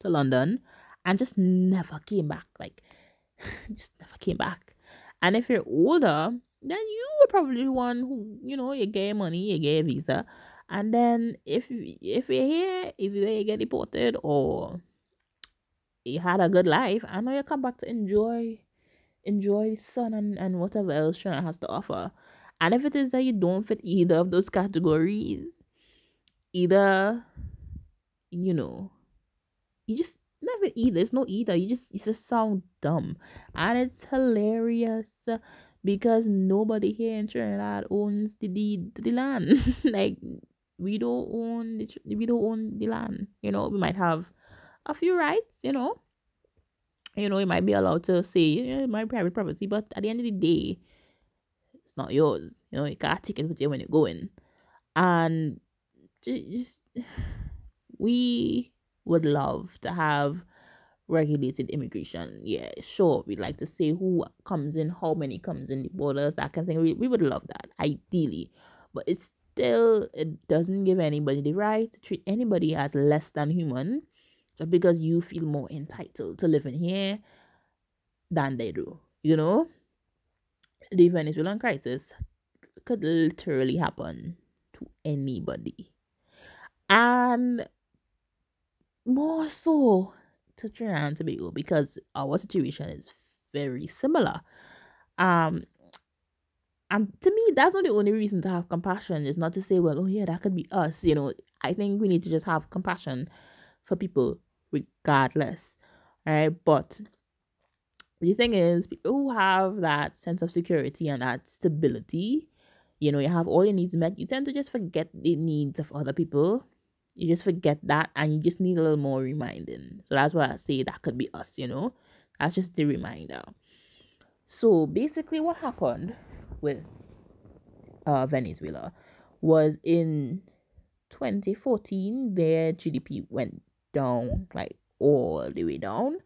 to London, and just never came back. Like, just never came back. And if you're older, then you were probably the one who, you know, you get money, you get a visa. And then if if you're here, is either you get deported or you had a good life, I know you come back to enjoy enjoy the sun and, and whatever else China has to offer. And if it is that you don't fit either of those categories, either you know, you just never either. It's no either. You just you just sound dumb. And it's hilarious because nobody here in Trinidad owns the deed the land. like we don't own the, we don't own the land. You know, we might have a few rights. You know, you know, you might be allowed to say yeah, my private property, but at the end of the day, it's not yours. You know, you can't take it with you when you're going, and just we would love to have regulated immigration. Yeah, sure. We'd like to say who comes in, how many comes in the borders, that kind of thing. We, we would love that, ideally. But it's still, it doesn't give anybody the right to treat anybody as less than human just because you feel more entitled to live in here than they do. You know? The Venezuelan crisis could literally happen to anybody. And more so to Trinidad and Tobago because our situation is very similar. Um, and to me, that's not the only reason to have compassion. Is not to say, well, oh yeah, that could be us. You know, I think we need to just have compassion for people regardless, right? But the thing is, people who have that sense of security and that stability, you know, you have all your needs met, you tend to just forget the needs of other people you just forget that and you just need a little more reminding. So that's why I say that could be us, you know? That's just the reminder. So basically, what happened with uh, Venezuela was in 2014, their GDP went down, like all the way down.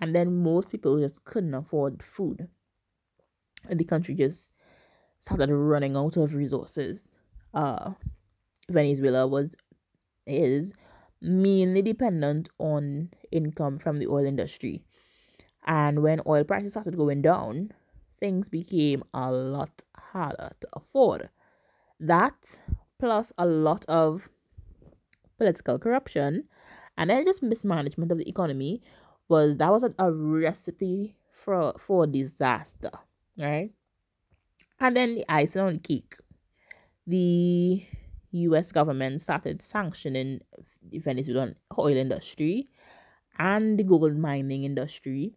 And then most people just couldn't afford food. And the country just started running out of resources. Uh, Venezuela was is mainly dependent on income from the oil industry. And when oil prices started going down, things became a lot harder to afford. That plus a lot of political corruption and then just mismanagement of the economy was that was a, a recipe for for disaster, right? And then the icing on the cake, the US government started sanctioning the Venezuelan oil industry and the gold mining industry.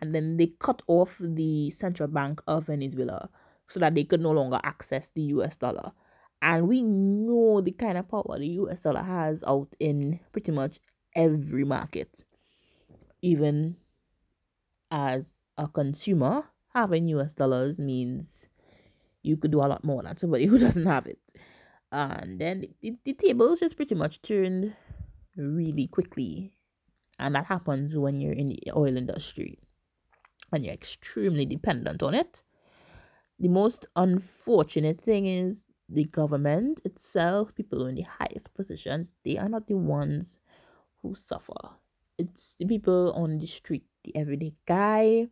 And then they cut off the central bank of Venezuela so that they could no longer access the US dollar. And we know the kind of power the US dollar has out in pretty much every market. Even as a consumer, having US dollars means you could do a lot more than somebody who doesn't have it and then the, the tables just pretty much turned really quickly and that happens when you're in the oil industry and you're extremely dependent on it the most unfortunate thing is the government itself people in the highest positions they are not the ones who suffer it's the people on the street the everyday guy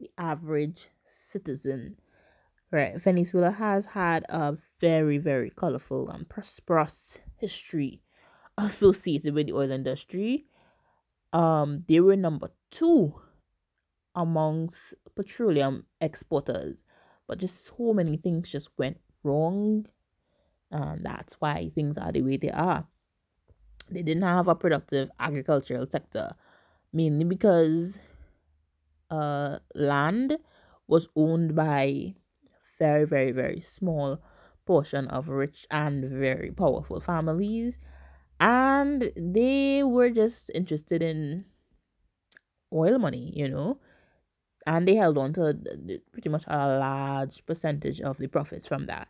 the average citizen right venezuela has had a very, very colorful and prosperous history associated with the oil industry. Um, they were number two amongst petroleum exporters, but just so many things just went wrong Um, that's why things are the way they are. They didn't have a productive agricultural sector, mainly because uh, land was owned by very, very, very small portion of rich and very powerful families. And they were just interested in oil money, you know, and they held on to pretty much a large percentage of the profits from that.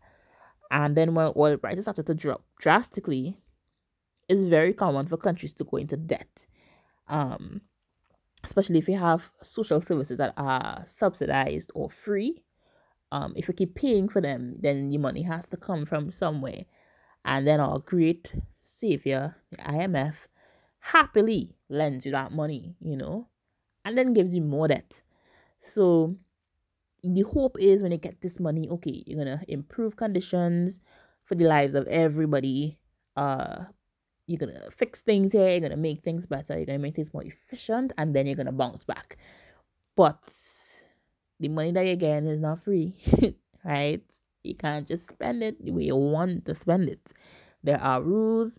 And then when oil prices started to drop drastically, it's very common for countries to go into debt. Um, especially if you have social services that are subsidized or free. Um, if you keep paying for them, then your money has to come from somewhere. And then our great savior, the IMF, happily lends you that money, you know, and then gives you more debt. So the hope is when you get this money, okay, you're gonna improve conditions for the lives of everybody. Uh you're gonna fix things here, you're gonna make things better, you're gonna make things more efficient, and then you're gonna bounce back. But the money that you're getting is not free, right? You can't just spend it the way you want to spend it. There are rules,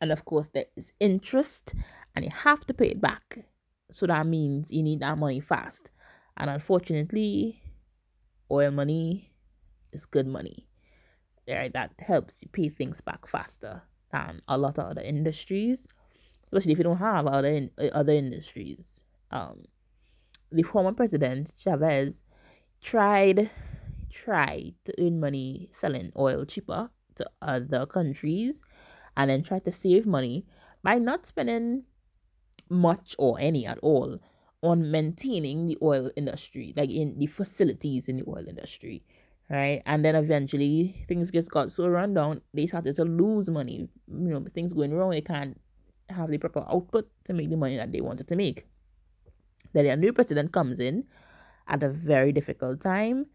and of course, there is interest, and you have to pay it back. So that means you need that money fast. And unfortunately, oil money is good money. Right? That helps you pay things back faster than a lot of other industries, especially if you don't have other in, other industries. Um, the former president Chavez tried tried to earn money selling oil cheaper to other countries, and then tried to save money by not spending much or any at all on maintaining the oil industry, like in the facilities in the oil industry right? And then eventually things just got so run down, they started to lose money. You know, things going wrong, they can't have the proper output to make the money that they wanted to make. Then a new president comes in at a very difficult time.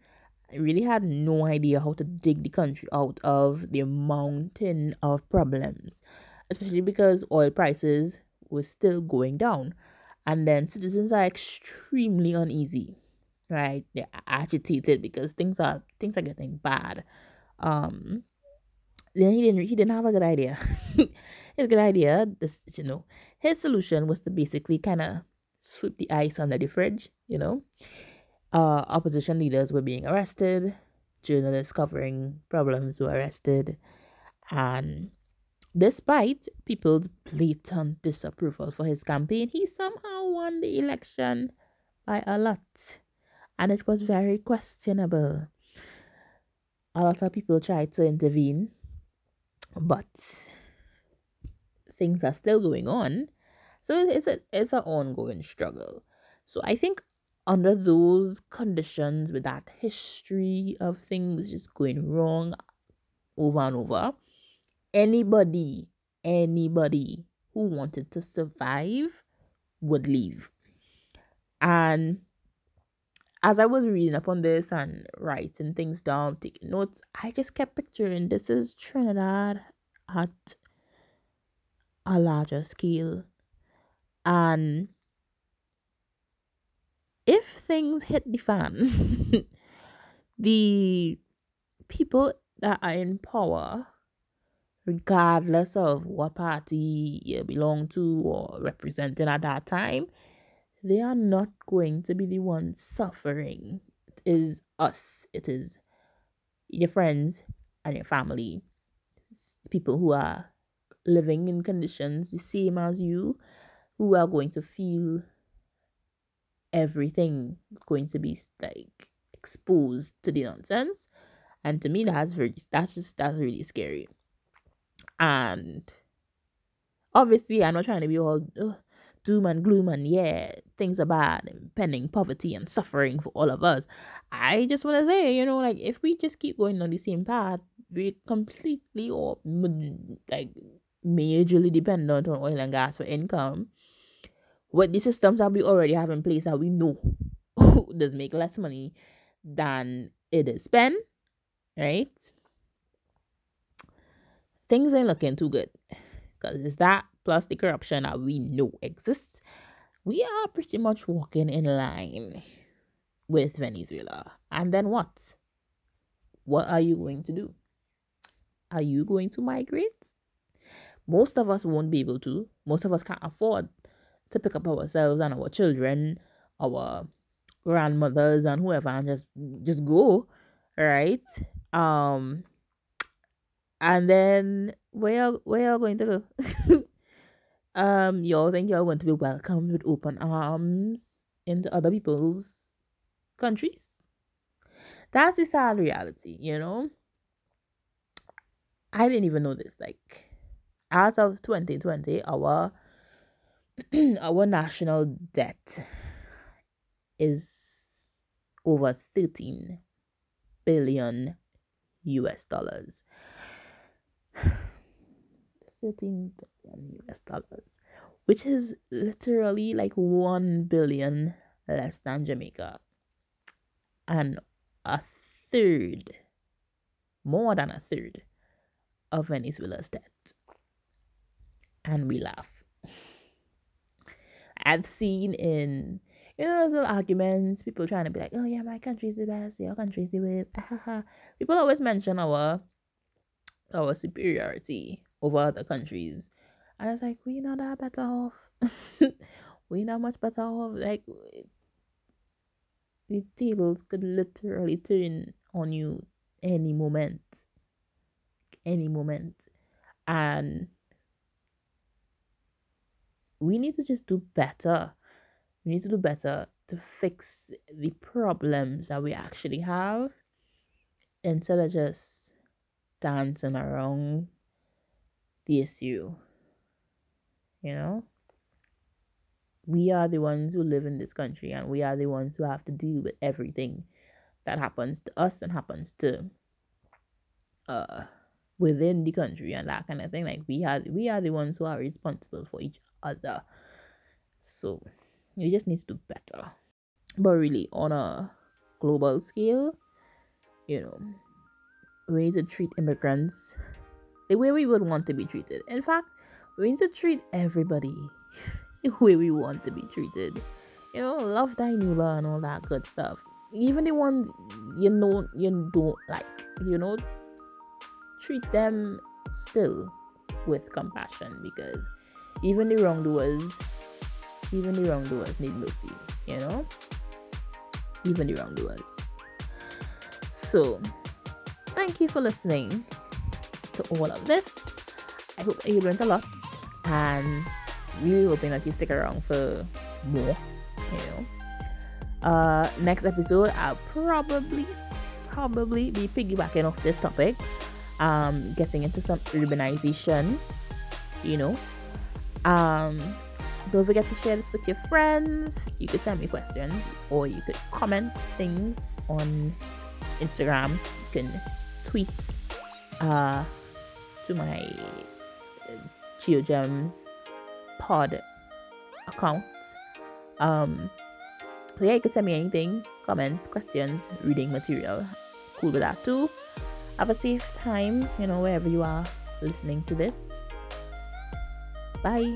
I really had no idea how to dig the country out of the mountain of problems, especially because oil prices were still going down. And then citizens are extremely uneasy right? They're agitated because things are things are getting bad. Um then he didn't he didn't have a good idea. his good idea, this you know, his solution was to basically kind of sweep the ice under the fridge, you know. Uh opposition leaders were being arrested, journalists covering problems were arrested, and despite people's blatant disapproval for his campaign, he somehow won the election by a lot and it was very questionable. A lot of people tried to intervene, but things are still going on. So it's a it's an ongoing struggle. So I think under those conditions, with that history of things just going wrong over and over, anybody, anybody who wanted to survive would leave. And as I was reading up on this and writing things down, taking notes, I just kept picturing this is Trinidad at a larger scale. And if things hit the fan, the people that are in power, regardless of what party you belong to or representing at that time, they are not going to be the ones suffering. It is us. It is your friends and your family. It's people who are living in conditions the same as you who are going to feel everything is going to be like exposed to the nonsense. And to me that's very that's just that's really scary. And obviously I'm not trying to be all doom and gloom and yeah, things are bad, impending poverty and suffering for all of us. I just want to say, you know, like if we just keep going on the same path, we completely or like majorly dependent on oil and gas for income. What the systems that we already have in place that we know does make less money than it is spent, right? Things ain't looking too good because it's that plus the corruption that we know exists, we are pretty much walking in line with Venezuela. And then what? What are you going to do? Are you going to migrate? Most of us won't be able to. Most of us can't afford to pick up ourselves and our children, our grandmothers and whoever and just just go, right? Um and then where where are going to go? um, y'all think you're going to be welcomed with open arms into other people's countries? That's the sad reality, you know. I didn't even know this. Like, as of 2020, our our national debt is over 13 billion US dollars. 13 billion US dollars, which is literally like 1 billion less than Jamaica. And a third, more than a third, of Venezuela's debt. And we laugh. I've seen in you know those little arguments, people trying to be like, Oh yeah, my country's the best, your country's the worst. people always mention our our superiority over other countries. And was like, we not that better off. we not much better off. Like the tables could literally turn on you any moment. Any moment. And we need to just do better. We need to do better to fix the problems that we actually have instead of just dancing around the issue. You know? We are the ones who live in this country and we are the ones who have to deal with everything that happens to us and happens to uh within the country and that kind of thing. Like we are we are the ones who are responsible for each other. So you just need to do better. But really on a global scale, you know, we need to treat immigrants the way we would want to be treated. In fact, we need to treat everybody the way we want to be treated. You know, love thy neighbor and all that good stuff. Even the ones you know you don't like, you know, treat them still with compassion because even the wrongdoers, even the wrongdoers need mercy, you know? Even the wrongdoers. So, thank you for listening to all of this. I hope you learned a lot and really hoping that you stick around for more, you know. Uh, next episode, I'll probably, probably be piggybacking off this topic, um, getting into some urbanization, you know. Um, don't forget to share this with your friends. You could send me questions or you could comment things on Instagram. You can tweet uh, to my GeoGems pod account. Um, so yeah, you can send me anything, comments, questions, reading material. Cool with that too. Have a safe time, you know, wherever you are listening to this. Bye.